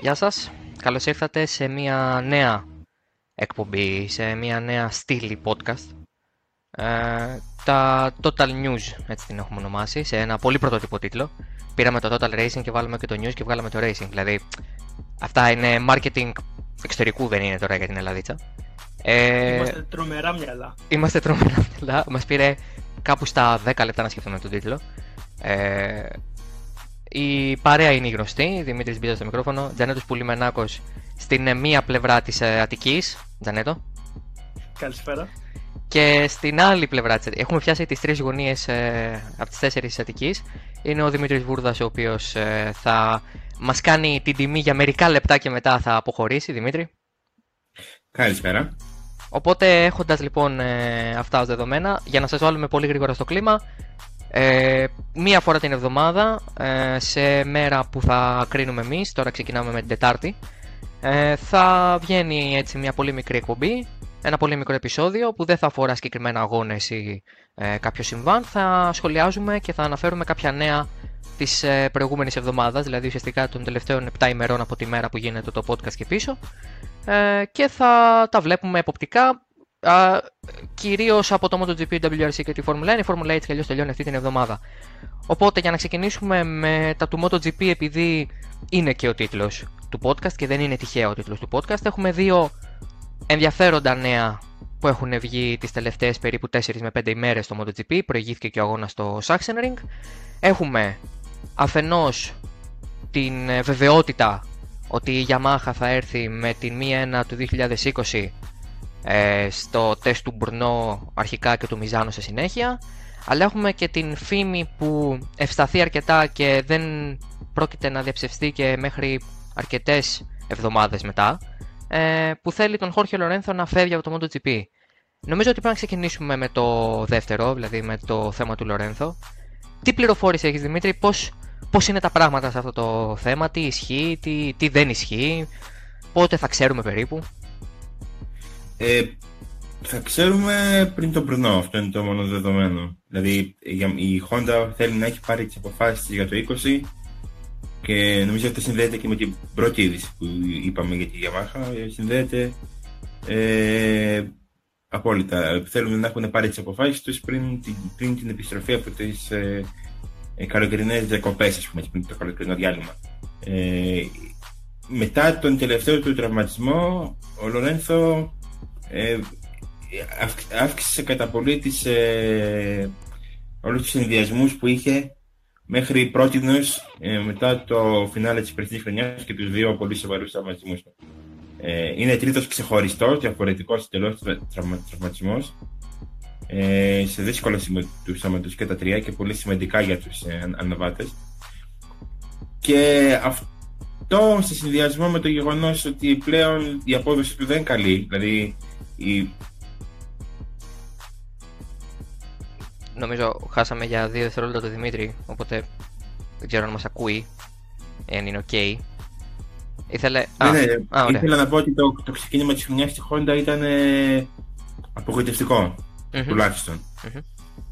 Γεια σας. Καλώς ήρθατε σε μια νέα εκπομπή, σε μια νέα στήλη podcast. Ε, τα Total News, έτσι την έχουμε ονομάσει, σε ένα πολύ πρωτότυπο τίτλο. Πήραμε το Total Racing και βάλαμε και το News και βγάλαμε το Racing. Δηλαδή, αυτά είναι marketing εξωτερικού, δεν είναι τώρα για την Ελλαδίτσα. Ε, είμαστε τρομερά μυαλά. Είμαστε τρομερά μυαλά. Μας πήρε κάπου στα 10 λεπτά να σκεφτούμε τον τίτλο. Ε, η παρέα είναι η γνωστή, Δημήτρης Μπίζας στο μικρόφωνο, Τζανέτος Πουλιμενάκος στην μία πλευρά της ε, Αττικής. Τζανέτο. Καλησπέρα. Και στην άλλη πλευρά της έχουμε πιάσει τις τρεις γωνίες ε, από τις τέσσερις της Αττικής. Είναι ο Δημήτρης Βούρδας ο οποίος ε, θα μας κάνει την τιμή για μερικά λεπτά και μετά θα αποχωρήσει. Δημήτρη. Καλησπέρα. Οπότε έχοντας λοιπόν ε, αυτά ως δεδομένα, για να σας βάλουμε πολύ γρήγορα στο κλίμα, ε, μία φορά την εβδομάδα, ε, σε μέρα που θα κρίνουμε εμείς, τώρα ξεκινάμε με την Τετάρτη, ε, θα βγαίνει έτσι μια πολύ μικρή εκπομπή, ένα πολύ μικρό επεισόδιο που δεν θα αφορά συγκεκριμένα αγώνες ή ε, κάποιο συμβάν, θα σχολιάζουμε και θα αναφέρουμε κάποια νέα της ε, προηγούμενης εβδομάδας, δηλαδή ουσιαστικά των τελευταίων 7 ημερών από τη μέρα που γίνεται το podcast και πίσω. Ε, και θα τα βλέπουμε εποπτικά Κυρίως από το MotoGP, WRC και τη Formula 1. Η Formula 1 και αλλιώς τελειώνει αυτή την εβδομάδα. Οπότε για να ξεκινήσουμε με τα του MotoGP, επειδή είναι και ο τίτλος του podcast και δεν είναι τυχαίο ο τίτλος του podcast, έχουμε δύο ενδιαφέροντα νέα που έχουν βγει τις τελευταίες περίπου 4 με 5 ημέρες στο MotoGP. Προηγήθηκε και ο αγώνας στο Sachsenring. Έχουμε αφενός την βεβαιότητα ότι η Yamaha θα έρθει με την 1 του 2020 ε, στο τεστ του Μπουρνό αρχικά και του Μιζάνο σε συνέχεια αλλά έχουμε και την φήμη που ευσταθεί αρκετά και δεν πρόκειται να διαψευστεί και μέχρι αρκετές εβδομάδες μετά ε, που θέλει τον Χόρχε Λορένθο να φεύγει από το MotoGP. Νομίζω ότι πρέπει να ξεκινήσουμε με το δεύτερο, δηλαδή με το θέμα του Λορένθο. Τι πληροφόρηση έχεις Δημήτρη, πώς, πώς είναι τα πράγματα σε αυτό το θέμα, τι ισχύει, τι, τι δεν ισχύει, πότε θα ξέρουμε περίπου; Ε, θα ξέρουμε πριν το πρωινό, αυτό είναι το μόνο δεδομένο. Δηλαδή η Honda θέλει να έχει πάρει τις αποφάσεις για το 20 και νομίζω ότι συνδέεται και με την πρώτη είδηση που είπαμε για τη Yamaha. Ε, συνδέεται ε, απόλυτα. Θέλουν να έχουν πάρει τις αποφάσεις τους πριν, πριν την επιστροφή από τις ε, ε, καλοκαιρινές διακοπές, ας πούμε, πριν το καλοκαιρινό διάλειμμα. Ε, μετά τον τελευταίο του τραυματισμό, ο Λορένθο ε, αύξησε κατά πολύ τις, ε, όλους τους συνδυασμούς που είχε μέχρι πρώτη ε, μετά το φινάλε της περσινής χρονιάς και τους δύο πολύ σοβαρούς τραυματισμούς. Ε, είναι τρίτος ξεχωριστός, διαφορετικός τελώς τραυματισμός ε, σε δύσκολα του σώματος και τα τρία και πολύ σημαντικά για τους ε, αναβάτες. Και αυτό σε συνδυασμό με το γεγονός ότι πλέον η απόδοση του δεν είναι καλή, δηλαδή η... Νομίζω χάσαμε για δύο δευτερόλεπτα τον Δημήτρη, οπότε δεν ξέρω αν μας ακούει, εάν είναι ok. Ήθελε... Ναι, ναι, α, ήθελα να πω ότι το, το ξεκίνημα της χρονιάς στη Honda ήταν ε, απογοητευτικό, mm-hmm. τουλάχιστον. Mm-hmm.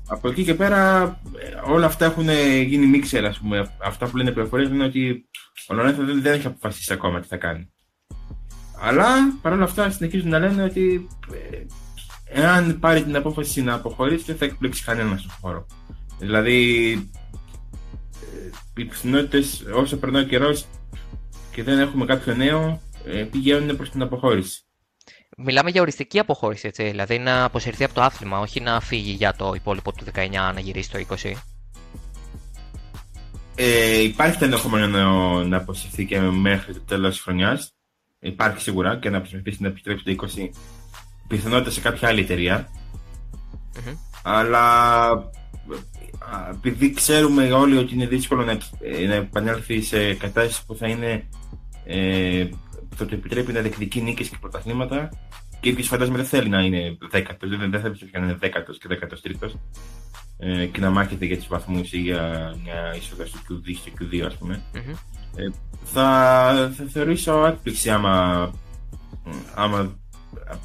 Από εκεί και πέρα όλα αυτά έχουν γίνει μίξερ, ας πούμε. Αυτά που λένε πληροφορίες είναι ότι ο Λορένθο δεν, δεν έχει αποφασίσει ακόμα τι θα κάνει. Αλλά παρόλα αυτά συνεχίζουν να λένε ότι ε, εάν πάρει την απόφαση να αποχωρήσει δεν θα εκπλήξει κανένας στον χώρο. Δηλαδή ε, οι πιθανότητες όσο περνάει ο καιρός και δεν έχουμε κάποιο νέο ε, πηγαίνουν προς την αποχώρηση. Μιλάμε για οριστική αποχώρηση, έτσι, δηλαδή να αποσυρθεί από το άθλημα, όχι να φύγει για το υπόλοιπο του 19 να γυρίσει το 20. Ε, υπάρχει το ενδεχόμενο να, να αποσυρθεί και μέχρι το τέλος της χρονιάς υπάρχει σίγουρα και να προσπαθήσει να επιστρέψει το 20 πιθανότητα σε κάποια άλλη Αλλά επειδή ξέρουμε όλοι ότι είναι δύσκολο να, να επανέλθει σε κατάσταση που θα είναι ε, θα του επιτρέπει να διεκδικεί νίκες και πρωταθλήματα και επίσης φαντάζομαι δεν θέλει να είναι δέκατος, δεν, δεν θα πιστεύει να είναι δέκατος και δέκατος τρίτος ε, και να μάχεται για τους βαθμούς ή για μια είσοδο στο Q2 στο Q2, ας πούμε. Ε, θα, θα θεωρήσω έκπληξη άμα, άμα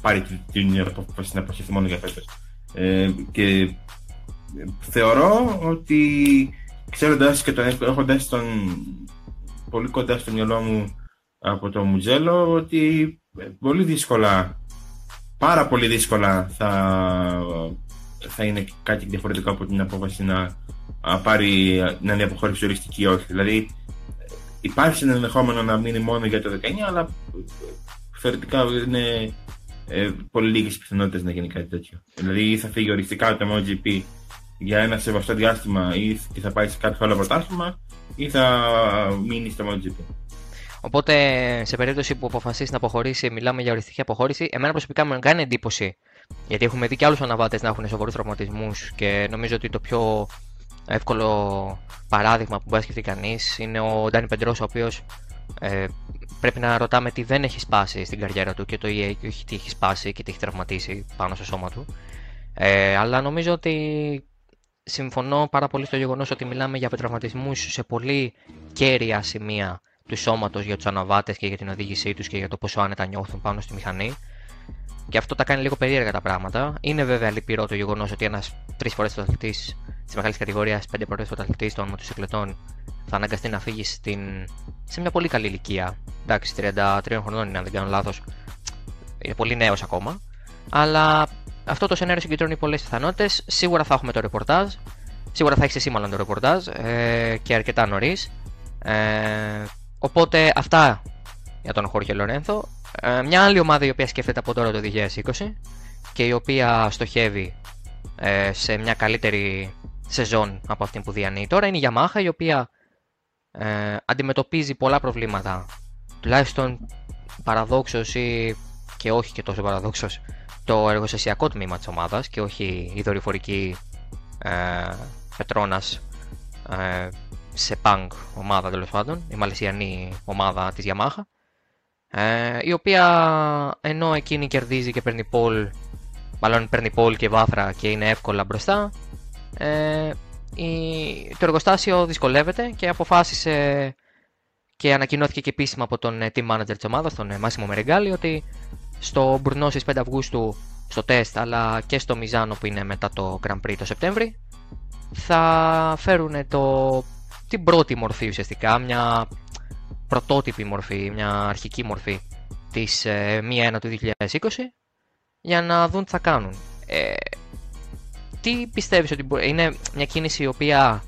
πάρει την απόφαση να προσθεθεί μόνο για φέτος. Ε, και θεωρώ ότι ξέροντας και τον έχοντας τον πολύ κοντά στο μυαλό μου από το Μουτζέλο ότι πολύ δύσκολα, πάρα πολύ δύσκολα θα, θα είναι κάτι διαφορετικό από την απόφαση να, πάρει, να είναι αποχώρηση οριστική ή όχι. Δηλαδή υπάρχει ένα ενδεχόμενο να μείνει μόνο για το 19, αλλά θεωρητικά είναι ε, πολύ λίγες πιθανότητες να γίνει κάτι τέτοιο. Δηλαδή ή θα φύγει οριστικά το MotoGP για ένα σεβαστό διάστημα ή θα πάει σε κάποιο άλλο πρωτάθλημα ή θα μείνει στο MotoGP. Οπότε, σε περίπτωση που αποφασίσει να αποχωρήσει, μιλάμε για οριστική αποχώρηση. Εμένα προσωπικά μου κάνει εντύπωση. Γιατί έχουμε δει και άλλους αναβάτες να έχουν σοβαρούς τραυματισμούς και νομίζω ότι το πιο εύκολο παράδειγμα που μπορεί να σκεφτεί κανείς είναι ο Ντάνι Πεντρός, ο οποίος ε, πρέπει να ρωτάμε τι δεν έχει σπάσει στην καριέρα του και το EA και όχι τι έχει σπάσει και τι έχει τραυματίσει πάνω στο σώμα του. Ε, αλλά νομίζω ότι συμφωνώ πάρα πολύ στο γεγονός ότι μιλάμε για τραυματισμούς σε πολύ κέρια σημεία του σώματος για τους αναβάτες και για την οδήγησή τους και για το πόσο άνετα νιώθουν πάνω στη μηχανή. Και αυτό τα κάνει λίγο περίεργα τα πράγματα. Είναι βέβαια λυπηρό το γεγονός ότι ένας τρεις φορές πρωταθλητής της μεγάλης κατηγορίας, πέντε φορές πρωταθλητής των μοτοσυκλετών, θα αναγκαστεί να φύγει στην... σε μια πολύ καλή ηλικία. Εντάξει, 33 χρονών είναι, αν δεν κάνω λάθος. Είναι πολύ νέος ακόμα. Αλλά αυτό το σενάριο συγκεντρώνει πολλές πιθανότητες. Σίγουρα θα έχουμε το ρεπορτάζ. Σίγουρα θα έχεις εσύ μάλλον το ρεπορτάζ ε, και αρκετά νωρίς. Ε, οπότε αυτά για τον Χόρχε Λορένθο. Ε, μια άλλη ομάδα η οποία σκέφτεται από τώρα το 2020 και η οποία στοχεύει ε, σε μια καλύτερη σεζόν από αυτή που διανύει τώρα είναι η Yamaha η οποία ε, αντιμετωπίζει πολλά προβλήματα τουλάχιστον παραδόξως ή και όχι και τόσο παραδόξως το εργοστασιακό τμήμα της ομάδας και όχι η δορυφορική ε, Πετρώνας ε, σε punk ομάδα τέλος πάντων, η μαλαισιανή ομάδα της Yamaha. Ε, η οποία ενώ εκείνη κερδίζει και παίρνει πόλ μάλλον παίρνει πόλ και βάθρα και είναι εύκολα μπροστά ε, η, το εργοστάσιο δυσκολεύεται και αποφάσισε και ανακοινώθηκε και επίσημα από τον ε, team manager της ομάδας, τον Μάσιμο Μερεγκάλη, ότι στο Μπουρνό στις 5 Αυγούστου στο τεστ αλλά και στο Μιζάνο που είναι μετά το Grand Prix το Σεπτέμβρη θα φέρουν το, την πρώτη μορφή ουσιαστικά, μια πρωτότυπη μορφή, μια αρχική μορφή της ε, 1 του 2020 για να δουν τι θα κάνουν. Ε, τι πιστεύεις ότι μπορεί, είναι μια κίνηση η οποία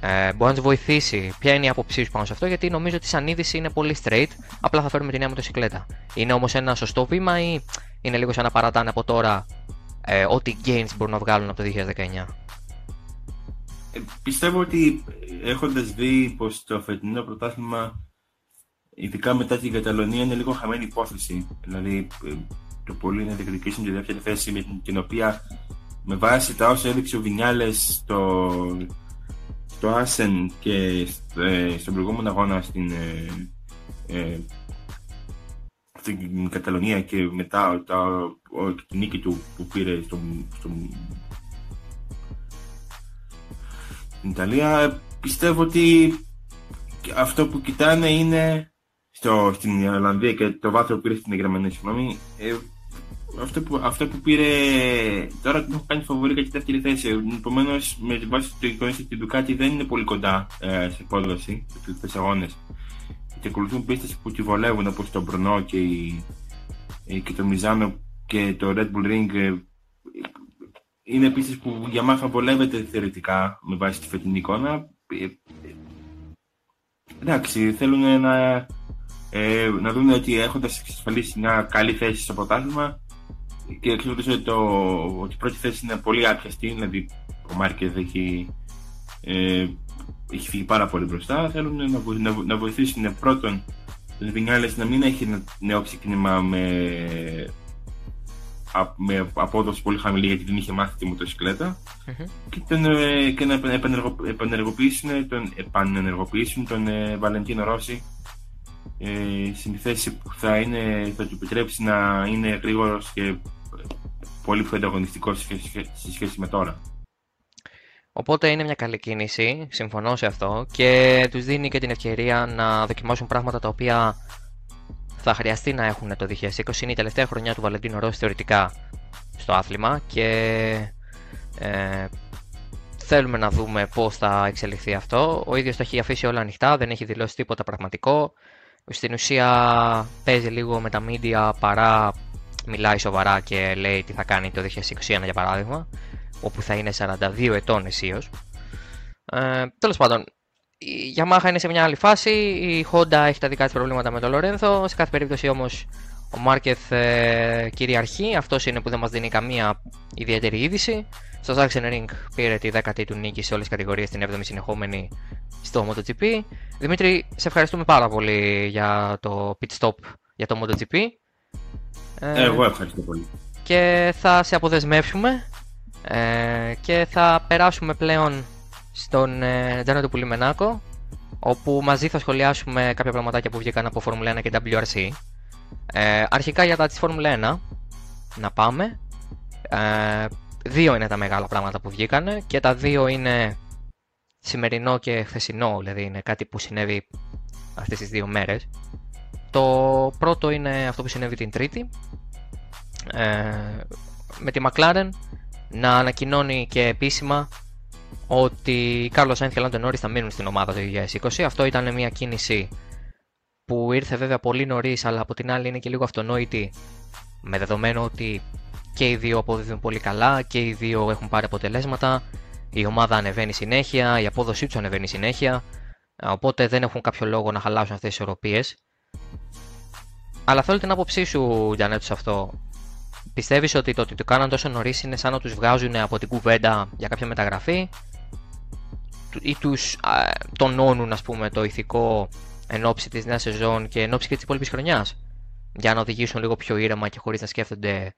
ε, μπορεί να του βοηθήσει, ποια είναι η άποψή σου πάνω σε αυτό, γιατί νομίζω ότι σαν είδηση είναι πολύ straight, απλά θα φέρουμε τη νέα μοτοσυκλέτα. Είναι όμως ένα σωστό βήμα ή είναι λίγο σαν να παρατάνε από τώρα ε, ό,τι gains μπορούν να βγάλουν από το 2019. Ε, πιστεύω ότι έχοντας δει πως το φετινό πρωτάθλημα ειδικά μετά την Καταλωνία είναι λίγο χαμένη υπόθεση. Δηλαδή ε, το πολύ να διεκδικήσουν τη δεύτερη θέση με την, οποία με βάση τα όσα έδειξε ο Βινιάλες στο, στο Άσεν και ε, στον προηγούμενο αγώνα στην, ε, ε, στην Καταλωνία και μετά τα, ο, την νίκη του που πήρε στο, στο, στην Ιταλία πιστεύω ότι αυτό που κοιτάνε είναι στο, στην Ολλανδία και το βάθρο που πήρε στην Γερμανία συγγνώμη ε, αυτό που, αυτό που πήρε τώρα την έχω κάνει φοβορή για τη δεύτερη θέση. Επομένως, με την βάση του εικόνες και την Ducati δεν είναι πολύ κοντά ε, σε υπόδοση τους τελευταίου αγώνε. Και ακολουθούν πίστες που τη βολεύουν όπως το Μπρονό και, ε, και το Μιζάνο και το Red Bull Ring. Ε, είναι πίστε που η Yamaha βολεύεται θεωρητικά με βάση τη φετινή εικόνα. Ε, εντάξει, θέλουν να, ε, να δουν ότι έχοντας εξασφαλίσει μια καλή θέση στο πρωτάθλημα και εξαρτάται ότι, το, ότι η πρώτη θέση είναι πολύ άπιαστη, δηλαδή ο Μάρκετς έχει, ε, έχει φύγει πάρα πολύ μπροστά. Θέλουν να, να, να βοηθήσουν πρώτον τον Βινιάλες να μην έχει ένα νέο ξεκίνημα με, με απόδοση πολύ χαμηλή γιατί δεν είχε μάθει τη μοτοσυκλέτα mm-hmm. και, τον, ε, και να επανεργοποιήσουν τον, επανενεργοποιήσουν τον ε, Βαλεντίνο Ρώση ε, στην θέση που θα, είναι, θα του επιτρέψει να είναι γρήγορος και πολύ πιο ανταγωνιστικός σε σχέση με τώρα. Οπότε είναι μια καλή κίνηση, συμφωνώ σε αυτό και τους δίνει και την ευκαιρία να δοκιμάσουν πράγματα τα οποία θα χρειαστεί να έχουν το 2020. Είναι η τελευταία χρονιά του Βαλεντίνου Ρώση θεωρητικά στο άθλημα και ε, θέλουμε να δούμε πώς θα εξελιχθεί αυτό. Ο ίδιος το έχει αφήσει όλα ανοιχτά, δεν έχει δηλώσει τίποτα πραγματικό. στην ουσία παίζει λίγο με τα media παρά μιλάει σοβαρά και λέει τι θα κάνει το 2021 για παράδειγμα όπου θα είναι 42 ετών αισίως. Ε, τέλος πάντων, η Yamaha είναι σε μια άλλη φάση, η Honda έχει τα δικά της προβλήματα με τον Λορένθο, σε κάθε περίπτωση όμως ο Μάρκεθ ε, κυριαρχεί, αυτός είναι που δεν μας δίνει καμία ιδιαίτερη είδηση. Στο Ring πήρε τη 10η του νίκη σε όλες τις κατηγορίες, την 7η συνεχόμενη στο MotoGP. Δημήτρη, σε ευχαριστούμε πάρα πολύ για το pit stop για το MotoGP. Ε, Εγώ ευχαριστώ πολύ. Και θα σε αποδεσμεύσουμε ε, και θα περάσουμε πλέον στον ε, Τζάνο του Πουλιμενάκο όπου μαζί θα σχολιάσουμε κάποια πραγματάκια που βγήκαν από Formula 1 και WRC. Ε, αρχικά για τα της Formula 1 να πάμε. Ε, δύο είναι τα μεγάλα πράγματα που βγήκαν και τα δύο είναι σημερινό και χθεσινό, δηλαδή είναι κάτι που συνέβη αυτές τις δύο μέρες. Το πρώτο είναι αυτό που συνέβη την Τρίτη ε, με τη McLaren να ανακοινώνει και επίσημα ότι Κάρλος Σάινθ και Λάντο Νόρις θα μείνουν στην ομάδα του 2020. Αυτό ήταν μια κίνηση που ήρθε βέβαια πολύ νωρίς, αλλά από την άλλη είναι και λίγο αυτονόητη με δεδομένο ότι και οι δύο αποδίδουν πολύ καλά και οι δύο έχουν πάρει αποτελέσματα. Η ομάδα ανεβαίνει συνέχεια, η απόδοσή τους ανεβαίνει συνέχεια. Οπότε δεν έχουν κάποιο λόγο να χαλάσουν αυτές τις ισορροπίες. Αλλά θέλω την άποψή σου, Γιάννετ, σε αυτό. Πιστεύεις ότι το ότι το κάναν τόσο νωρίς είναι σαν να τους βγάζουν από την κουβέντα για κάποια μεταγραφή; Ή τους τονώνουν, ας πούμε, το ηθικό εν ώψη της νέας σεζόν και εν ώψη και της υπόλοιπης χρονιάς; Για να οδηγήσουν λίγο πιο ήρεμα και χωρίς να σκέφτονται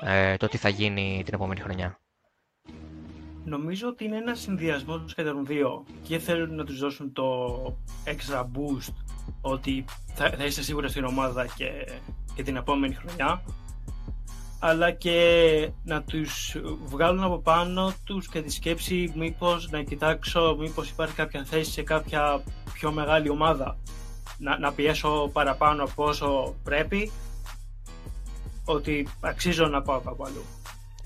ε, το τι θα γίνει την επόμενη χρονιά. Νομίζω ότι είναι ένας συνδυασμός του των δύο. Και θέλουν να τους δώσουν το extra boost ότι θα, θα είστε σίγουρα στην ομάδα και, και την επόμενη χρονιά αλλά και να τους βγάλουν από πάνω τους και τη σκέψη μήπως να κοιτάξω μήπως υπάρχει κάποια θέση σε κάποια πιο μεγάλη ομάδα να, να πιέσω παραπάνω από όσο πρέπει ότι αξίζω να πάω κάπου αλλού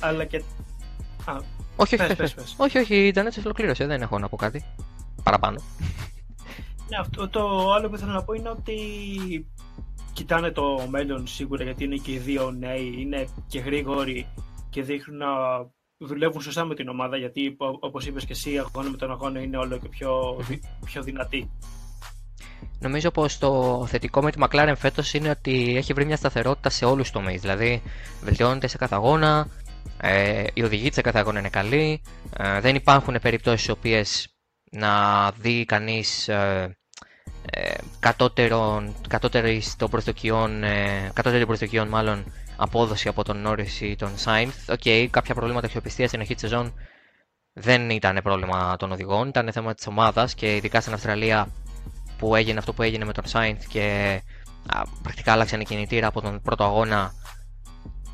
αλλά και Α, όχι, πες, όχι, πες, πες. όχι, όχι, ήταν έτσι ολοκλήρωσε, δεν έχω να πω κάτι παραπάνω. Ναι, αυτό το άλλο που ήθελα να πω είναι ότι κοιτάνε το μέλλον σίγουρα γιατί είναι και οι δύο νέοι, είναι και γρήγοροι και δείχνουν να δουλεύουν σωστά με την ομάδα γιατί όπως είπες και εσύ αγώνα με τον αγώνα είναι όλο και πιο, πιο δυνατή. Νομίζω πως το θετικό με τη McLaren φέτος είναι ότι έχει βρει μια σταθερότητα σε όλους τους τομείς. Δηλαδή, βελτιώνεται σε κάθε αγώνα, ε, οι οδηγοί σε κάθε αγώνα είναι καλοί, ε, δεν υπάρχουν περιπτώσεις στις οποίες να δει κανείς ε, ε, κατώτερων, κατώτερη των προσδοκιών, ε, κατώτερη προσδοκιών μάλλον απόδοση από τον Norris ή τον Sainz. OK, okay, κάποια προβλήματα αξιοπιστίας στην αρχή της σεζόν δεν ήταν πρόβλημα των οδηγών, ήταν θέμα της ομάδας και ειδικά στην Αυστραλία που έγινε αυτό που έγινε με τον Sainz και α, πρακτικά άλλαξαν η κινητήρα από τον πρώτο αγώνα.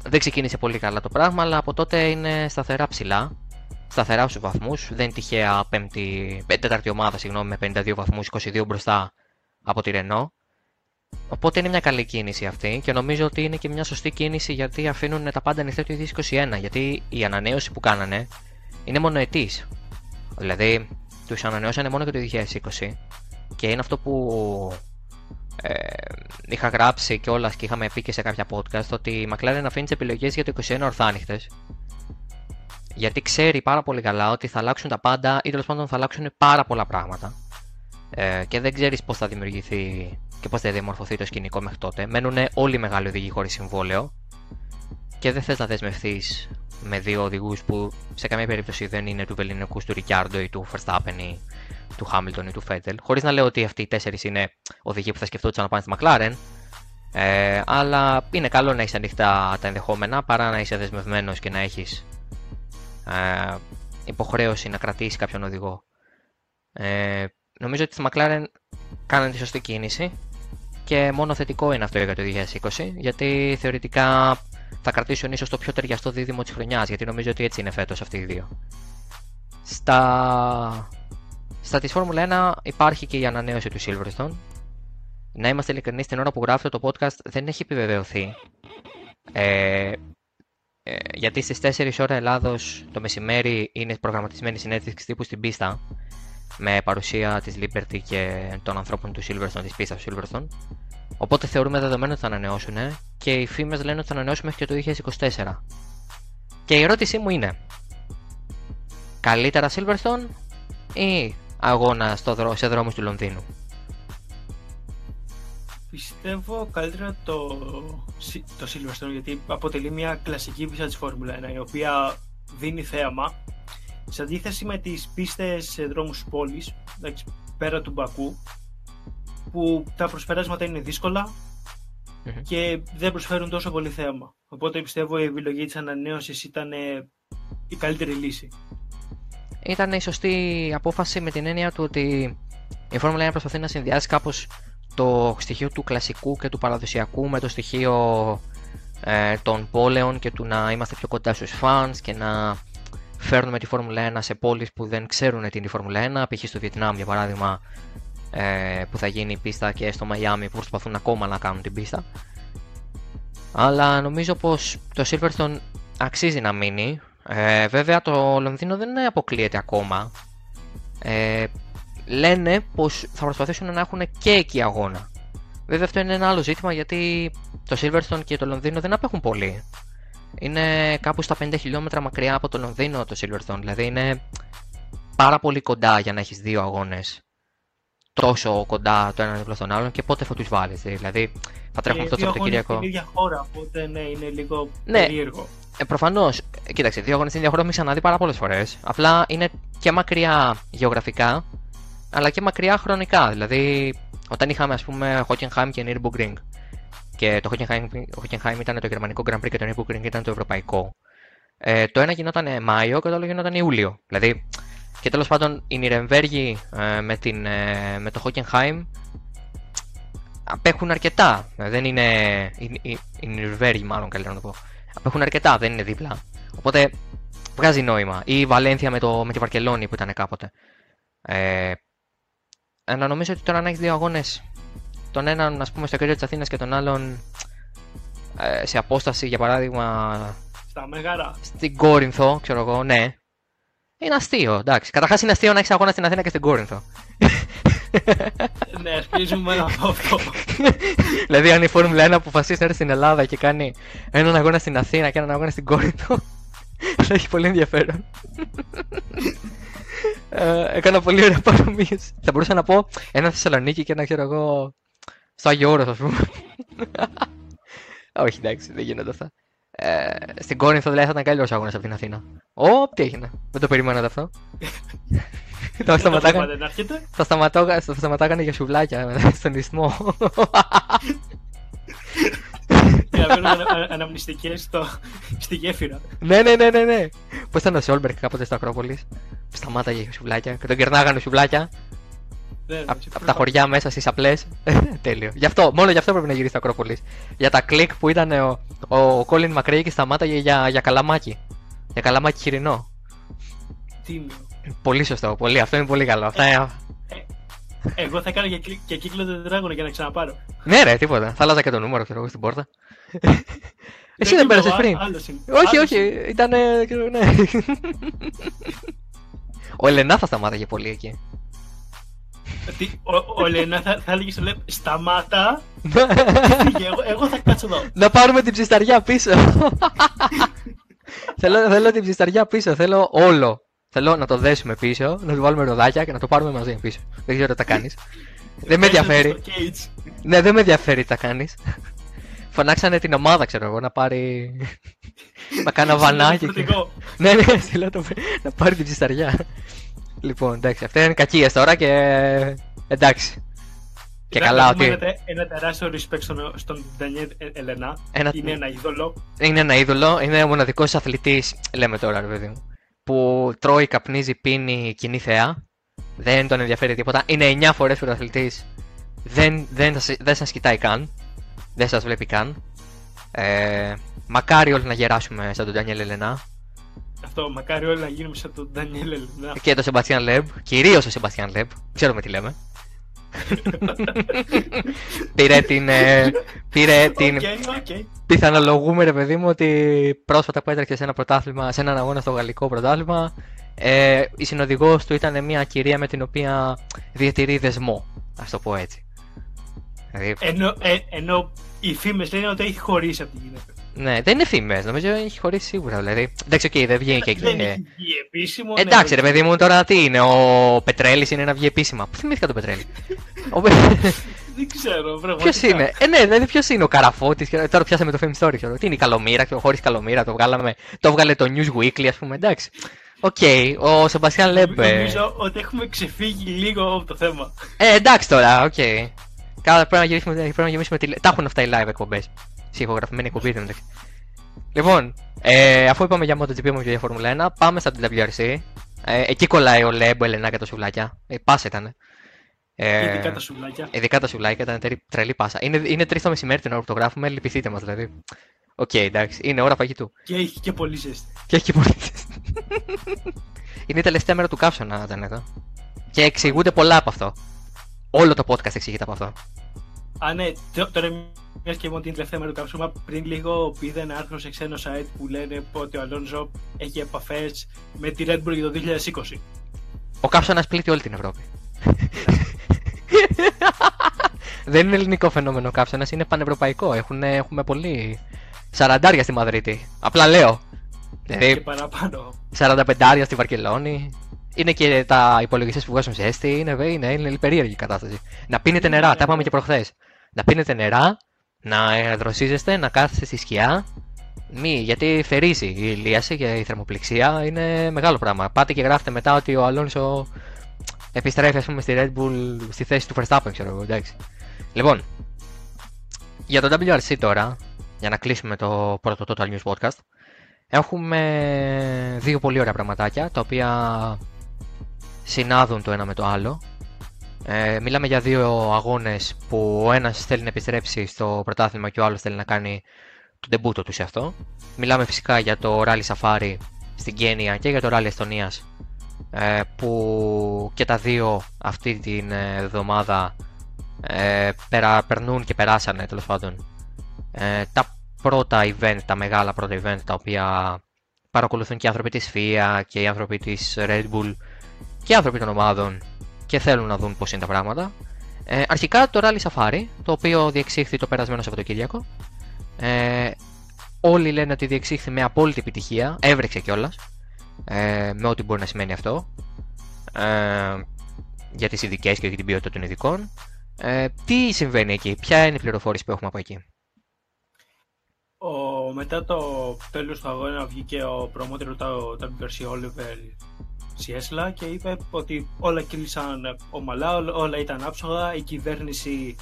Δεν ξεκίνησε πολύ καλά το πράγμα, αλλά από τότε είναι σταθερά ψηλά σταθερά στους βαθμούς. Δεν είναι τυχαία πέμπτη, τέταρτη ομάδα συγγνώμη, με 52 βαθμούς, 22 μπροστά από τη Ρενό. Οπότε είναι μια καλή κίνηση αυτή και νομίζω ότι είναι και μια σωστή κίνηση γιατί αφήνουν τα πάντα ανοιχτά το 2021. Γιατί η ανανέωση που κάνανε είναι μονοετή. Δηλαδή, τους ανανεώσανε μόνο και το 2020 και είναι αυτό που ε, είχα γράψει κιόλας και είχαμε πει και σε κάποια podcast ότι η McLaren αφήνει τις επιλογές για το 2021 ορθάνυχτε γιατί ξέρει πάρα πολύ καλά ότι θα αλλάξουν τα πάντα ή τέλος πάντων θα αλλάξουν πάρα πολλά πράγματα. Ε, και δεν ξέρεις πώς θα δημιουργηθεί και πώς θα διαμορφωθεί το σκηνικό μέχρι τότε. Μένουν όλοι οι μεγάλοι οδηγοί χωρίς συμβόλαιο και δεν θες να δεσμευτεί με δύο οδηγούς που σε καμία περίπτωση δεν είναι του Βεληνικού, του Ρικιάρντο ή του Verstappen ή του Χάμιλτον ή του Φέτελ. Χωρίς να λέω ότι αυτοί οι τέσσερις είναι οδηγοί που θα σκεφτόντουσαν να πάνε στη McLaren. Ε, αλλά είναι καλό να έχεις ανοιχτά τα ενδεχόμενα παρά να είσαι δεσμευμένος και να έχεις ε, υποχρέωση να κρατήσεις κάποιον οδηγό. Ε, νομίζω ότι στη McLaren κάνανε τη σωστή κίνηση και μόνο θετικό είναι αυτό για το 2020 γιατί θεωρητικά θα κρατήσουν ίσως το πιο ταιριαστό δίδυμο της χρονιάς γιατί νομίζω ότι έτσι είναι φέτος αυτοί οι δύο. Στα, στα της Φόρμουλα 1 υπάρχει και η ανανέωση του Silverstone. Να είμαστε ειλικρινείς, την ώρα που γράφετε το podcast δεν έχει επιβεβαιωθεί. Ε, ε, γιατί στις 4 ώρα Ελλάδος το μεσημέρι είναι προγραμματισμένη συνέντευξη τύπου στην πίστα με παρουσία της Liberty και των ανθρώπων του Silverstone, της πίστας του Silverstone Οπότε θεωρούμε δεδομένο ότι θα ανανεώσουν και οι φήμες λένε ότι θα ανανεώσουν μέχρι και το 2024. Και η ερώτησή μου είναι, καλύτερα Silverstone ή αγώνα στο δρό, σε δρόμους του Λονδίνου; Πιστεύω καλύτερα το, το Silverstone γιατί αποτελεί μια κλασική πίστα της Φόρμουλα 1 η οποία δίνει θέαμα σε αντίθεση με τις πίστες σε δρόμους πόλης πέρα του Μπακού που τα προσπεράσματα είναι και δεν προσφέρουν τόσο πολύ θέαμα. Οπότε πιστεύω η επιλογή της ανανέωσης ήταν η καλύτερη λύση. Ήταν η σωστή απόφαση με την έννοια του ότι η Φόρμουλα 1 προσπαθεί να συνδυάσει κάπως το στοιχείο του κλασικού και του παραδοσιακού με το στοιχείο ε, των πόλεων και του να είμαστε πιο κοντά στους fans και να φέρνουμε τη Φόρμουλα 1 σε πόλεις που δεν ξέρουν τι είναι η Φόρμουλα 1, π.χ. στο Βιετνάμ για παράδειγμα ε, που θα γίνει η πίστα και στο Μαϊάμι που προσπαθούν ακόμα να κάνουν την πίστα. Αλλά νομίζω πως το Silverstone αξίζει να μείνει. Ε, βέβαια το Λονδίνο δεν αποκλείεται ακόμα. Ε, λένε πως θα προσπαθήσουν να έχουν και εκεί αγώνα. Βέβαια αυτό είναι ένα άλλο ζήτημα γιατί το Silverstone και το Λονδίνο δεν απέχουν πολύ. Είναι κάπου στα 50 χιλιόμετρα μακριά από το Λονδίνο το Silverstone, δηλαδή είναι πάρα πολύ κοντά για να έχεις δύο αγώνες τόσο κοντά το ένα δίπλα στον άλλον και πότε θα τους βάλεις. Δηλαδή θα τρέχουν αυτό το Σαββατοκύριακο. Είναι ίδια χώρα, οπότε ναι, είναι λίγο ναι. περίεργο. Ε, Προφανώς. Κοίταξε, δύο αγώνες στην ίδια χώρα έχουμε ξαναδεί πάρα πολλές φορές. Απλά είναι και μακριά γεωγραφικά, αλλά και μακριά χρονικά. Δηλαδή, όταν είχαμε ας πούμε Hockenheim και Nürburgring και το Hockenheim, ήταν το γερμανικό Grand Prix και το Nürburgring ήταν το ευρωπαϊκό. Ε, το ένα γινόταν Μάιο και το άλλο γινόταν Ιούλιο. Δηλαδή, και τέλος πάντων η Νιρεμβέργη ε, με, την, ε, με το Hockenheim απέχουν αρκετά. Δεν είναι. Η, η, η Νιρεμβέργη, μάλλον καλύτερα να το πω. Απέχουν αρκετά, δεν είναι δίπλα. Οπότε βγάζει νόημα. Ή η Βαλένθια με, το, με τη Βαρκελόνη που ήταν κάποτε. Ε, αλλά νομίζω ότι τώρα να έχεις δύο αγώνες, τον έναν ας πούμε στο κέντρο της Αθήνας και τον άλλον ε, σε απόσταση για παράδειγμα. Στα Μεγάρα. Στην Κόρινθο, ξέρω εγώ, ναι. Είναι αστείο, εντάξει. Καταρχάς είναι αστείο να έχεις αγώνα στην Αθήνα και στην Κόρινθο. ναι, αρχίζουμε από αυτό. δηλαδή, αν η Φόρμουλα 1 αποφασίσει να έρθει στην Ελλάδα και κάνει έναν αγώνα στην Αθήνα και έναν αγώνα στην Κόρινθο, θα έχει πολύ ενδιαφέρον. ε, έκανα πολύ ωραία παρομοίε. Θα μπορούσα να πω ένα Θεσσαλονίκη και ένα ξέρω εγώ. Στο Άγιο Όρος, ας πούμε. Όχι, εντάξει, δεν γίνονται αυτά. Ε, στην Κόρινθο δηλαδή θα ήταν καλύτερος αγώνας από την Αθήνα. Ω, τι έγινε. Δεν το περιμένατε αυτό. θα σταματάγανε. Θα σταματάγανε για σουβλάκια στον ισθμό. Για να βγαίνουν αναμνηστικές στη γέφυρα. Ναι, ναι, ναι, ναι. ναι. Πώς ήταν ο Σόλμπεργκ κάποτε στο Ακρόπολης; Σταμάταγε για σουβλάκια και τον κερνάγανε σουβλάκια. Ναι, από τα χωριά μέσα στις απλές. Τέλειο. Γι' αυτό, μόνο γι' αυτό πρέπει να γυρίσει το Ακρόπολης. Για τα κλικ που ήταν ο, ο Κόλιν Μακρέι και σταμάταγε για, για καλαμάκι. Για καλαμάκι χοιρινό. Τίμιο. Πολύ σωστό, πολύ. Αυτό είναι πολύ καλό. Αυτά, ε, ε, εγώ θα κάνω και, και κύκλο τετράγωνο για να ξαναπάρω. Ναι, ρε, τίποτα. Θα άλλαζα και το νούμερο, ξέρω εγώ στην πόρτα. Εσύ δεν πέρασες πριν. Όχι, όχι, ήταν. Ναι. Ο Ελενά θα σταμάταγε πολύ εκεί. Ο, ο Ελένα θα, θα έλεγε στο λεπτό Σταμάτα. εγώ, εγώ θα κάτσω εδώ. Να πάρουμε την ψισταριά πίσω. θέλω, θέλω την ψισταριά πίσω. Θέλω όλο. Θέλω να το δέσουμε πίσω, να του βάλουμε ροδάκια και να το πάρουμε μαζί πίσω. Δεν ξέρω τι θα κάνεις. δεν με ενδιαφέρει. ναι, δεν με ενδιαφέρει τι θα κάνεις. Φωνάξανε την ομάδα, ξέρω εγώ, να πάρει. να κάνω βανάκι. ναι, ναι, να πάρει την ψισταριά. Λοιπόν, εντάξει, αυτά είναι κακίες τώρα και. Εντάξει. Και καλά ότι. Ένα τεράστιο respect στον, στον Ντανιέλ Ελενά. Είναι ένα είδωλο. Είναι ένα είδωλο, είναι ο μοναδικός αθλητής, λέμε τώρα, ρε παιδί μου. Που τρώει, καπνίζει, πίνει κοινή θεά. Δεν τον ενδιαφέρει τίποτα. Είναι 9 φορές πρωταθλητής. Δεν, δεν, δεν σας κοιτάει καν. Δεν σας βλέπει καν. Ε, μακάρι όλοι να γεράσουμε σαν τον Ντανιέλ Ελενά. Αυτό, μακάρι όλοι να γίνουμε σαν τον Ντανιέλ Ελενά. Και τον Σεμπαστιάν Λεμπ. Κυρίως ο Σεμπαστιάν Λεμπ. Ξέρουμε τι λέμε. πήρε την. Ε, πήρε την. Okay, okay. Πιθανολογούμε, ρε παιδί μου, ότι πρόσφατα που έτρεξε σε ένα πρωτάθλημα, σε έναν αγώνα στο γαλλικό πρωτάθλημα, ε, η συνοδηγός του ήταν μια κυρία με την οποία διατηρεί δεσμό. Ας το πω έτσι. Δηλαδή, Ενώ, ε, ενώ οι φήμες λένε ότι έχει χωρίσει από τη γυναίκα. Ναι, δεν είναι φήμες. Νομίζω έχει χωρίσει σίγουρα. Δηλαδή. Εντάξει, οκ, δεν βγήκε και. Δεν έχει βγει επίσημο. ναι, Εντάξει, ρε δεν- παιδί μου, τώρα τι είναι. Ο Πετρέλης είναι να βγει επίσημα. Πού θυμήθηκα τον Πετρέλη; ο... Δεν ξέρω, πραγματικά. Ποιο είναι; Ε, ναι, δηλαδή ποιος είναι ο Καραφώτης. Τώρα πιάσαμε το Fame Story. Ξέρω. Τι είναι η Καλομήρα, χωρίς Καλομήρα. Το, βγάλαμε, το βγάλε το News Weekly, ας πούμε. Εντάξει. Οκ, ο Σεμπαστιάν Λεμπ. Νομίζω ότι έχουμε ξεφύγει λίγο από το θέμα. Ε, εντάξει τώρα, οκ. Καλά, πρέπει να γυρίσουμε, πρέπει να γεμίσουμε τη... Τα έχουν αυτά οι live εκπομπές. Σε ηχογραφημένη εκπομπή δεν εντάξει. Λοιπόν, ε, αφού είπαμε για MotoGP όμως και για Φόρμουλα 1, πάμε στα WRC. Ε, εκεί κολλάει ο Λεμπ, ο Ελενά και τα σουβλάκια. Ε, πάσα ήταν. Ε, Ειδικά τα σουβλάκια. Ειδικά τα σουβλάκια ήταν τρελή, τρελή πάσα. Είναι, είναι 3 το μεσημέρι την ώρα που το γράφουμε, λυπηθείτε μας δηλαδή. Οκ, εντάξει, είναι ώρα φαγητού. Και έχει και πολύ ζέστη. Και έχει και πολύ. είναι η τελευταία μέρα του καύσωνα ήταν εδώ. Και εξηγούνται πολλά από αυτό. Όλο το podcast εξηγείται από αυτό. Α, ναι, τ- τώρα μιας και μόνο την τελευταία μέρα του καύσωνα, πριν λίγο είδα ένα άρθρο σε ξένο site που λένε ότι ο Αλόνζο έχει επαφές με τη Red Bull για το 2020. Ο καύσωνα πλήττει όλη την Ευρώπη. Δεν είναι ελληνικό φαινόμενο ο κάψωνα, είναι πανευρωπαϊκό. Έχουν, έχουμε πολύ. Σαραντάρια στη Μαδρίτη. Απλά λέω. Και Δηλαδή, παραπάνω. 45 στη Βαρκελόνη. Είναι και τα υπολογιστές που βγάζουν ζέστη. Είναι, είναι, είναι περίεργη η κατάσταση. Να πίνετε νερά, τα είπαμε και προχθές. Να πίνετε νερά, να ε, δροσίζεστε, να κάθεστε στη σκιά. Μη, γιατί θερίζει η ηλίαση και η θερμοπληξία είναι μεγάλο πράγμα. Πάτε και γράφετε μετά ότι ο Αλόνσο επιστρέφει, ας πούμε, στη Red Bull στη θέση του Verstappen, ξέρω εγώ, εντάξει. Λοιπόν, για το WRC τώρα, για να κλείσουμε το πρώτο Total News Podcast, έχουμε δύο πολύ ωραία πραγματάκια, τα οποία συνάδουν το ένα με το άλλο. Ε, μιλάμε για δύο αγώνες που ο ένας θέλει να επιστρέψει στο πρωτάθλημα και ο άλλος θέλει να κάνει τον τεμπούτο του σε αυτό. Μιλάμε φυσικά για το Rally Safari στην Κένια και για το Rally Εστονίας ε, που και τα δύο αυτή την ε, εβδομάδα ε, περα, περνούν και περάσανε τέλος πάντων ε, τα πρώτα event, τα μεγάλα πρώτα event τα οποία παρακολουθούν και οι άνθρωποι της FIA και οι άνθρωποι της Red Bull και οι άνθρωποι των ομάδων και θέλουν να δουν πώς είναι τα πράγματα. Ε, αρχικά το Rally Safari, το οποίο διεξήχθη το περασμένο Σαββατοκύριακο. Ε, όλοι λένε ότι διεξήχθη με απόλυτη επιτυχία, έβρεξε κιόλας. Ε, με ό,τι μπορεί να σημαίνει αυτό. Ε, για τις ειδικές και για την ποιότητα των ειδικών. Ε, τι συμβαίνει εκεί, ποια είναι η πληροφόρηση που έχουμε από εκεί; Ο, μετά το τέλος του αγώνα βγήκε ο προμότερ του WRC Oliver Σιέσλα και είπε ότι όλα κύλησαν ομαλά, όλα- όλα ήταν άψογα, η κυβέρνηση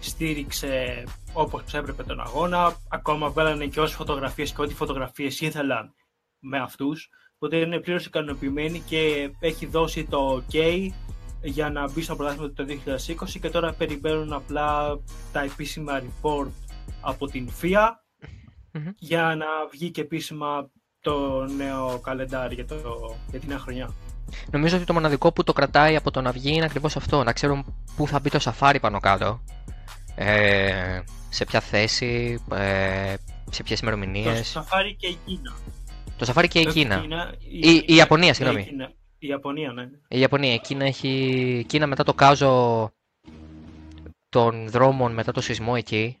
στήριξε όπως έπρεπε τον αγώνα, ακόμα βγάλανε και όσες φωτογραφίες και ό,τι φωτογραφίες ήθελαν με αυτούς, οπότε είναι πλήρως ικανοποιημένοι και έχει δώσει το OK για να μπει στο πρωτάθλημα το 2020 και τώρα περιμένουν απλά τα επίσημα report από την FIA Μμμ. για να βγει και επίσημα το νέο καλεντάρι για, το, για την νέα χρονιά. Νομίζω ότι το μοναδικό που το κρατάει από το να βγει είναι ακριβώς αυτό, να ξέρουν πού θα μπει το σαφάρι πάνω κάτω. Ε, σε ποια θέση, ε, σε ποιες Το ημερομηνίες. Σαφάρι και η Κίνα. Το σαφάρι και η Το Κίνα. η, Η- η Ιαπωνία, ναι, συγγνώμη. Η, Κίνα. η Ιαπωνία, ναι. Η Ιαπωνία, η Κίνα έχει. η Κίνα μετά το κάζο των δρόμων, μετά το σεισμό εκεί.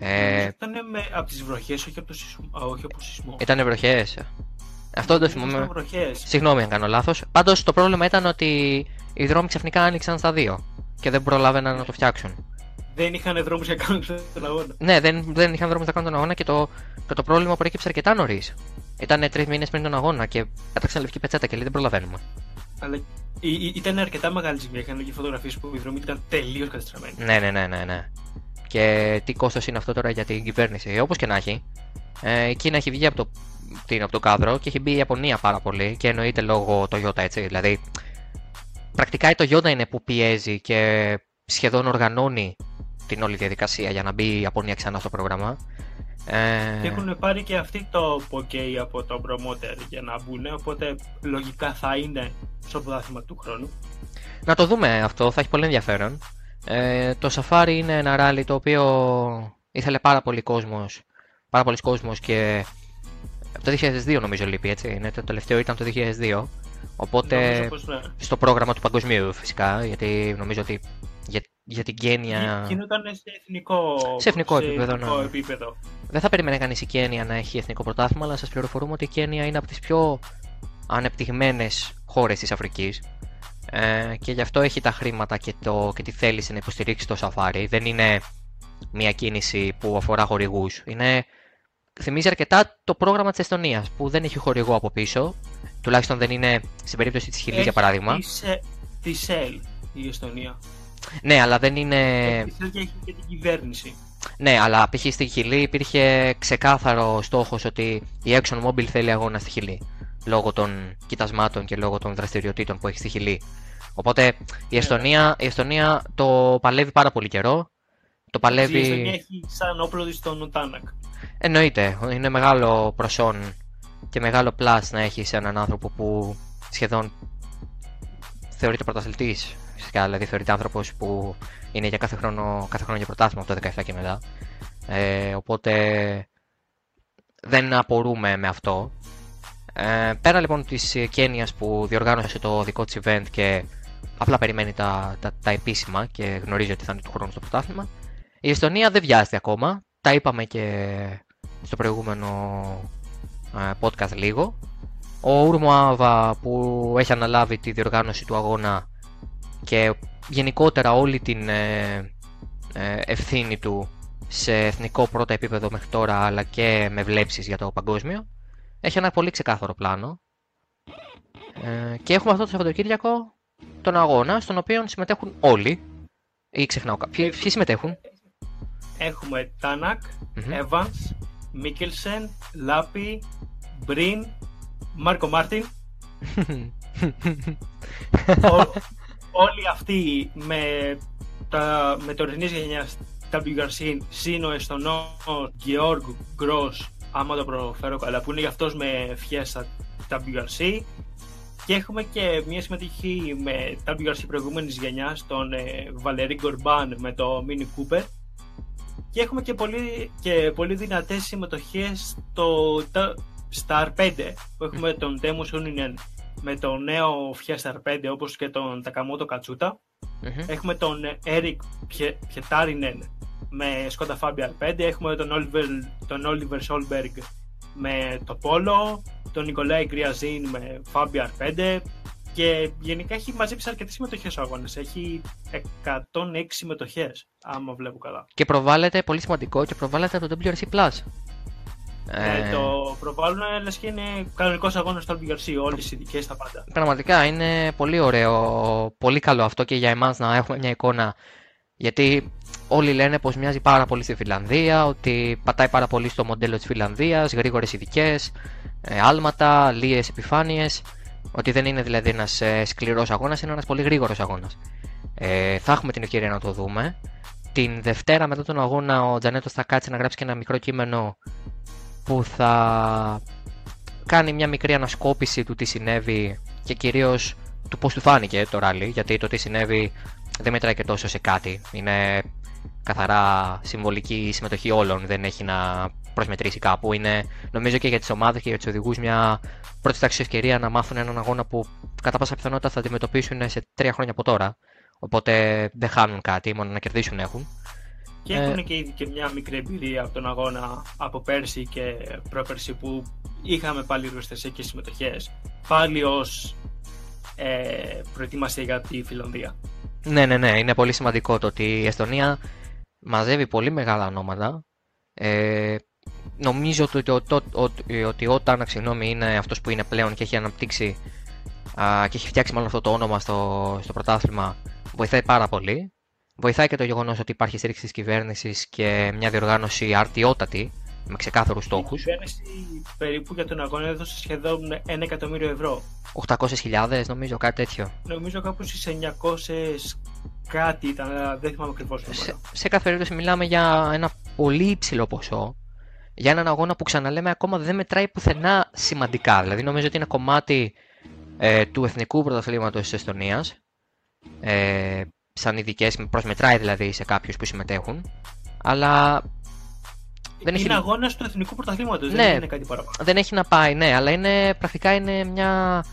Ε, Ήταν με, από τις βροχές, όχι από το σεισμό. Α, όχι από το σεισμό. ήταν βροχές. Αυτό δεν το Ήταν θυμάμαι. βροχές. Συγγνώμη αν κάνω λάθος. Πάντως το πρόβλημα ήταν ότι οι δρόμοι ξαφνικά άνοιξαν στα δύο και δεν προλάβαιναν να το φτιάξουν. Δεν είχαν δρόμους για να κάνουν τον αγώνα. Ναι, δεν, δεν είχαν δρόμους να κάνουν τον αγώνα και το, και το πρόβλημα προέκυψε αρκετά νωρίς. Ήταν τρεις μήνες πριν τον αγώνα και πέταξαν λευκή πετσέτα και λέει δεν προλαβαίνουμε. Αλλά η- η- ήταν αρκετά μεγάλη ζημιά. Είχαν και φωτογραφίες που οι δρόμοι ήταν τελείως κατεστραμμένοι. Ναι, ναι, ναι, ναι, ναι. Και τι κόστος είναι αυτό τώρα για την κυβέρνηση. Όπως και να έχει, ε, η Κίνα έχει βγει από το, την, από το κάδρο και έχει μπει η Ιαπωνία πάρα πολύ και εννοείται λόγω Toyota έτσι. Δηλαδή, πρακτικά η Toyota είναι που πιέζει και σχεδόν οργανώνει την όλη διαδικασία για να μπει η Ιαπωνία ξανά στο πρόγραμμα. Ε, Και έχουν πάρει και αυτοί το OK από το promoter για να μπουν, οπότε λογικά θα είναι στο πρωτάθλημα του χρόνου. Να το δούμε αυτό, θα έχει πολύ ενδιαφέρον. Ε, το Safari είναι ένα ράλι το οποίο ήθελε πάρα πολύ κόσμος, πάρα πολλοί κόσμος και από το 2002 νομίζω λείπει έτσι, είναι, το τελευταίο ήταν το 2002 οπότε Νομίζω πως ναι. στο πρόγραμμα του παγκοσμίου φυσικά γιατί νομίζω ότι για, για την Κένια. Κινούταν σε εθνικό, Σε εθνικό επίπεδο, εθνικό ναι. επίπεδο. Δεν θα περίμενε κανείς η Κένια να έχει εθνικό πρωτάθλημα, αλλά σας πληροφορούμε ότι η Κένια είναι από τις πιο ανεπτυγμένες χώρες της Αφρικής. Ε, και γι' αυτό έχει τα χρήματα και, το, και τη θέληση να υποστηρίξει το σαφάρι. Δεν είναι μια κίνηση που αφορά χορηγούς. Είναι... Θυμίζει αρκετά το πρόγραμμα της Εστονίας που δεν έχει χορηγό από πίσω. Τουλάχιστον δεν είναι στην περίπτωση της Χιλής για Έχει παράδειγμα. Τη, Σε- τη ΣΕΛ η Εστονία. Ναι, αλλά δεν είναι. Έχει τη ΣΕΛ και έχει και την κυβέρνηση. Ναι, αλλά π.χ. στη Χιλή υπήρχε ξεκάθαρο στόχος ότι η ExxonMobil θέλει αγώνα στη Χιλή. Λόγω των κοιτασμάτων και λόγω των δραστηριοτήτων που έχει στη Χιλή. Οπότε η Εστονία, η Εστονία το παλεύει πάρα πολύ καιρό. Το Η Εστονία παλεύει. έχει σαν όπλο της τον Τάνακ. Εννοείται, είναι μεγάλο προσόν και μεγάλο plus να έχεις έναν άνθρωπο που σχεδόν θεωρείται πρωταθλητής. Φυσικά, δηλαδή θεωρείται άνθρωπος που είναι για κάθε χρόνο, κάθε χρόνο για πρωτάθλημα από το 17 και μετά. Ε, οπότε δεν απορούμε με αυτό. Ε, πέρα λοιπόν της Κένιας που διοργάνωσε το δικό της event και απλά περιμένει τα, τα, τα επίσημα και γνωρίζει ότι θα είναι του χρόνου στο πρωτάθλημα. Η Εστονία δεν βιάζεται ακόμα. Τα είπαμε και στο προηγούμενο ε, podcast λίγο. Ο Ούρμο Άβα που έχει αναλάβει τη διοργάνωση του αγώνα και γενικότερα όλη την ε, ε, ευθύνη του σε εθνικό πρώτο επίπεδο μέχρι τώρα αλλά και με βλέψεις για το παγκόσμιο έχει ένα πολύ ξεκάθαρο πλάνο ε, και έχουμε αυτό το Σαββατοκύριακο τον αγώνα στον οποίο συμμετέχουν όλοι ή ξεχνάω κάποιοι. Ποιοι συμμετέχουν; Έχουμε Τάνακ, Μμμ. Evans, Μίκελσεν, Λάπι, Μπριν, Μάρκο Μάρτιν. Ό- όλοι αυτοί με, τα, με τωρινής γενιάς WRC συν ο Εστονός Γεώργ Γκρός άμα το προφέρω καλά που είναι για αυτός με φιέστα WRC και έχουμε και μια συμμετοχή με WRC προηγούμενης γενιάς τον ε, Βαλερή Γκορμπάν με το Mini Cooper. Και έχουμε και πολύ, και πολύ δυνατές συμμετοχές στο, τα- στα R5 που έχουμε τον Τέμου Σούνινεν με το νέο Fiesta R5 όπως και τον Takamoto Katsuta Μμμ. Έχουμε τον Eric Pie- Pietарinen με Skoda Fabia R5. Έχουμε τον Oliver, τον Oliver Solberg με το Polo. Τον Νικολάη Γκριαζίν με Fabia R5. Και γενικά έχει μαζέψει αρκετές συμμετοχές ο αγώνας. Έχει 106 συμμετοχές, άμα βλέπω καλά. Και προβάλλεται, πολύ σημαντικό, και προβάλλεται από το WRC Plus. Ε, το προβάλλουν λες και είναι κανονικός αγώνας στο WRC, όλες οι ειδικέ τα πάντα. Πραγματικά είναι πολύ ωραίο, πολύ καλό αυτό και για εμάς να έχουμε μια εικόνα γιατί όλοι λένε πως μοιάζει πάρα πολύ στη Φιλανδία, ότι πατάει πάρα πολύ στο μοντέλο της Φιλανδίας, γρήγορες ειδικές, άλματα, λίες επιφάνειες, ότι δεν είναι δηλαδή ένας ε, σκληρός αγώνας, είναι ένας πολύ γρήγορος αγώνας. Ε, θα έχουμε την ευκαιρία να το δούμε. Την Δευτέρα μετά τον αγώνα ο Τζανέτος θα κάτσει να γράψει και ένα μικρό κείμενο που θα κάνει μια μικρή ανασκόπηση του τι συνέβη και κυρίως του πώς του φάνηκε το ράλι, γιατί το τι συνέβη δεν μετράει και τόσο σε κάτι. Είναι καθαρά συμβολική η συμμετοχή όλων, δεν έχει να προσμετρήσει κάπου. Είναι νομίζω και για τις ομάδες και για τους οδηγούς μια πρώτη τάξη ευκαιρία να μάθουν έναν αγώνα που κατά πάσα πιθανότητα θα αντιμετωπίσουν σε τρία χρόνια από τώρα. Οπότε δεν χάνουν κάτι, μόνο να κερδίσουν έχουν. Και Ε, έχουν και ήδη και μια μικρή εμπειρία από τον αγώνα από πέρσι και πρόπερσι που είχαμε πάλι εργοστασίε και συμμετοχές. Πάλι ως ε, προετοιμασία για τη Φιλανδία. Ναι, ναι, ναι. Είναι πολύ σημαντικό το ότι η Εστονία μαζεύει πολύ μεγάλα ονόματα. Ε, νομίζω ότι, ότι, ότι, ότι, ότι ο Τάνακ συγγνώμη, είναι αυτός που είναι πλέον και έχει αναπτύξει α, και έχει φτιάξει μάλλον αυτό το όνομα στο, στο πρωτάθλημα βοηθάει πάρα πολύ. Βοηθάει και το γεγονός ότι υπάρχει στήριξη της κυβέρνησης και μια διοργάνωση αρτιότατη με ξεκάθαρους Η στόχους. κυβέρνηση περίπου για τον αγώνα έδωσε σχεδόν 1 εκατομμύριο ευρώ. 800.000 νομίζω κάτι τέτοιο. Νομίζω κάπου στις 900 κάτι ήταν, αλλά δεν θυμάμαι ακριβώς το σε, νούμερο. σε κάθε περίπτωση μιλάμε για ένα πολύ υψηλό ποσό για έναν αγώνα που ξαναλέμε ακόμα δεν μετράει πουθενά σημαντικά. Δηλαδή νομίζω ότι είναι κομμάτι ε, του εθνικού πρωταθλήματος της Εστονίας ε, σαν ειδικές, προσμετράει δηλαδή σε κάποιους που συμμετέχουν αλλά δεν είναι έχει, αγώνας του εθνικού πρωταθλήματος, Ναι. δεν είναι κάτι παραπάνω. δεν έχει να πάει, ναι, αλλά είναι, πρακτικά είναι μια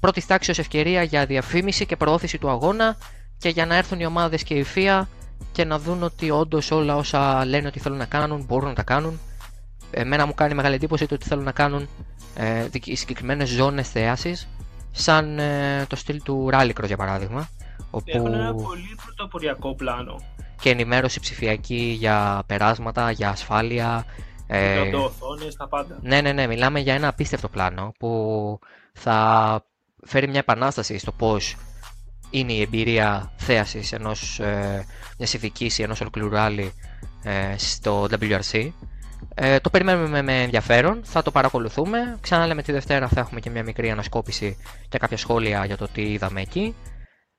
πρώτη τάξη ευκαιρία για διαφήμιση και προώθηση του αγώνα και για να έρθουν οι ομάδες και η FIA και να δουν ότι όντως όλα όσα λένε ότι θέλουν να κάνουν μπορούν να τα κάνουν. Εμένα μου κάνει μεγάλη εντύπωση το ότι θέλουν να κάνουν ε, συγκεκριμένες ζώνες θέαση, σαν ε, το στυλ του Rallycross για παράδειγμα. Όπου... Έχουν ένα πολύ πρωτοποριακό πλάνο. Και ενημέρωση ψηφιακή για περάσματα, για ασφάλεια. Ε, οθόνες, τα πάντα. Ναι, ναι, ναι. Μιλάμε για ένα απίστευτο πλάνο που θα φέρει μια επανάσταση στο πώς είναι η εμπειρία θέασης ενός, ε, μιας ειδικής ή ενός ολοκληρού ε, στο WRC. Ε, το περιμένουμε με ενδιαφέρον, θα το παρακολουθούμε. Ξανά τη Δευτέρα θα έχουμε και μια μικρή ανασκόπηση και κάποια σχόλια για το τι είδαμε εκεί.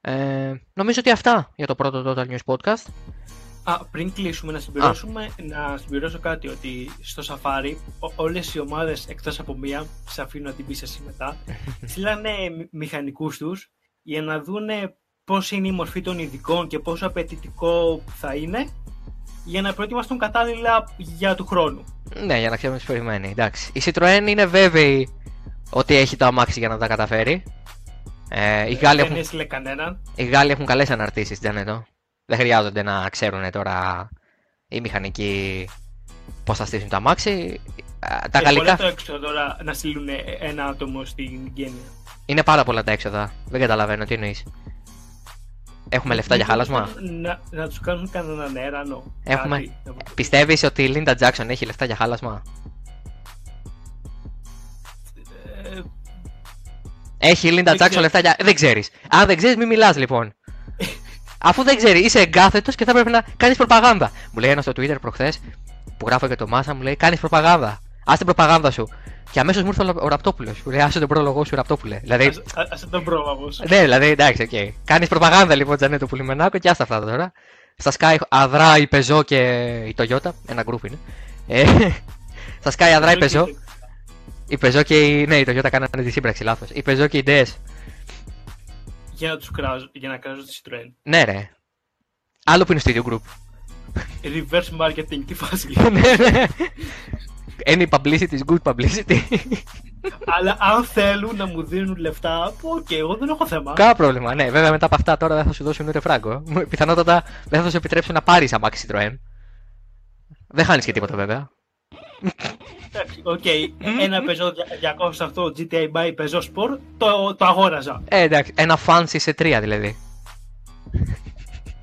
Ε, νομίζω ότι αυτά για το πρώτο Total News Podcast. Α, πριν κλείσουμε, να συμπληρώσουμε, να συμπληρώσω κάτι ότι στο Safari όλες οι ομάδες εκτός από μία, σε αφήνω να την πεις εσύ μετά, στείλανε μηχανικούς τους για να δούνε πώς είναι η μορφή των ειδικών και πόσο απαιτητικό θα είναι για να προετοιμαστούν κατάλληλα για του χρόνου. Ναι, για να ξέρουμε τις περιμένει. Εντάξει. Η Citroën είναι βέβαιη ότι έχει το αμάξι για να τα καταφέρει. Ε, οι, Γάλλοι έχουν... κανέναν. οι Γάλλοι έχουν καλές αναρτήσεις, Τζανέτο. Δεν χρειάζονται να ξέρουν τώρα οι μηχανικοί πώς θα στήσουν το αμάξι. Ε, τα γαλλικά. Είναι το έξοδο τώρα να στείλουν ένα άτομο στην γένεια. Είναι πάρα πολλά τα έξοδα. Δεν καταλαβαίνω τι εννοείς. Έχουμε λεφτά για χάλασμα; Να, να τους κάνουν κανέναν έρανο. Έχουμε... Πιστεύεις ότι η Λίντα Τζάξον έχει λεφτά για χάλασμα; Έχει η Λίντα Τζάκσον λεφτά για. Δεν ξέρεις. Αν δεν ξέρεις, μην μιλάς λοιπόν. Αφού δεν ξέρει, είσαι εγκάθετος και θα πρέπει να κάνεις προπαγάνδα. Μου λέει ένας στο Twitter προχθές που γράφω για το Μάσα, μου λέει: Κάνεις προπαγάνδα. Α την προπαγάνδα σου. Και αμέσως μου ήρθε ο Ραπτόπουλος. Μου λέει: Άσε τον πρόλογο σου, Ραπτόπουλε. Δηλαδή... Άσε τον πρόλογο Ναι, δηλαδή εντάξει, OK. Okay. Κάνεις προπαγάνδα λοιπόν, Τζανέτο Πουλιμενάκο και άστα αυτά τώρα. Στα σκάει αδρά η Πεζό και η Toyota. Ένα γκρουπ είναι. Ε, στα σκάει αδρά η Πεζό. Η Πεζό και η. Ναι, η Toyota κάνανε τη σύμπραξη, λάθος. Η Πεζό και η Ντέ για να, τους κράζω, για να κράζω τη Citroën. Ναι, ρε. Άλλο που είναι στο ίδιο group. Reverse marketing, τι φάση. ναι, ναι. Any publicity is good publicity. Αλλά αν θέλουν να μου δίνουν λεφτά, OK, okay, εγώ δεν έχω θέμα. Κάνα πρόβλημα, ναι. Βέβαια μετά από αυτά τώρα δεν θα σου δώσουν ούτε φράγκο. Πιθανότατα δεν θα σου επιτρέψουν να πάρεις αμάξι Citroën. Δεν χάνεις και τίποτα βέβαια. Οκ, ένα Peugeot 208 το GTi by Peugeot Sport το, το αγόραζα. Ε, εντάξει, ένα fancy C3 δηλαδή.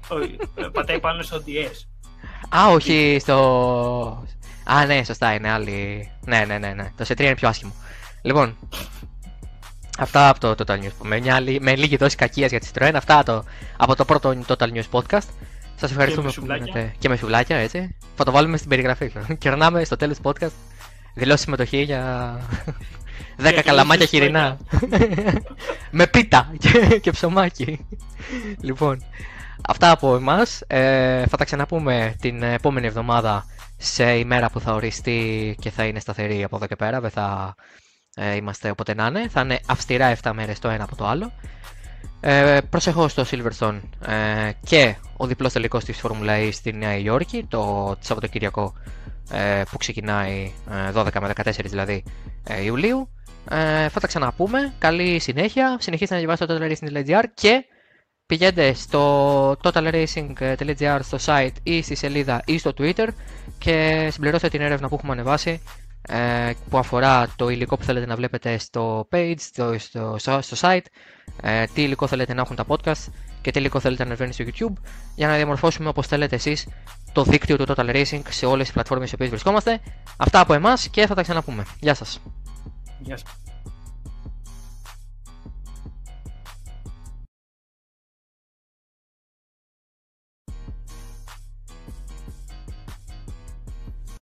Όχι, πατάει πάνω στο DS. Α, όχι στο. Α, ναι, σωστά είναι άλλη. Ναι, ναι, ναι, ναι. Το C3 είναι πιο άσχημο. Λοιπόν, αυτά από το Total News. Με, μια, με λίγη δόση κακίας για τη Citroën. Αυτά το, από το πρώτο Total News podcast. Σας ευχαριστούμε και με που Και με σουβλάκια, έτσι. Θα το βάλουμε στην περιγραφή. Κερνάμε στο τέλος podcast δηλώσει συμμετοχή για 10 καλαμάκια χοιρινά. με πίτα και, και ψωμάκι. λοιπόν, αυτά από εμάς. Ε, θα τα ξαναπούμε την επόμενη εβδομάδα σε ημέρα που θα οριστεί και θα είναι σταθερή από εδώ και πέρα. Δεν θα ε, είμαστε όποτε να είναι. Θα είναι αυστηρά 7 μέρες το ένα από το άλλο. Ε, προσεχώς στο Silverstone ε, και ο διπλός τελικός της Φόρμουλα E στη Νέα Υόρκη το Σαββατοκύριακο ε, που ξεκινάει 12 ε, με 14 δηλαδή ε, Ιουλίου. θα τα ξαναπούμε. Καλή συνέχεια. Συνεχίστε να διαβάσετε το totalracing.gr και πηγαίνετε στο totalracing.gr στο site ή στη σελίδα ή στο Twitter και συμπληρώστε την έρευνα που έχουμε ανεβάσει που αφορά το υλικό που θέλετε να βλέπετε στο page, στο, στο, στο site, τι υλικό θέλετε να έχουν τα podcast και τι υλικό θέλετε να ανεβαίνει στο YouTube για να διαμορφώσουμε όπως θέλετε εσείς το δίκτυο του Total Racing σε όλες τις πλατφόρμες στις οποίες βρισκόμαστε. Αυτά από εμάς και θα τα ξαναπούμε. Γεια σας. Γεια σας.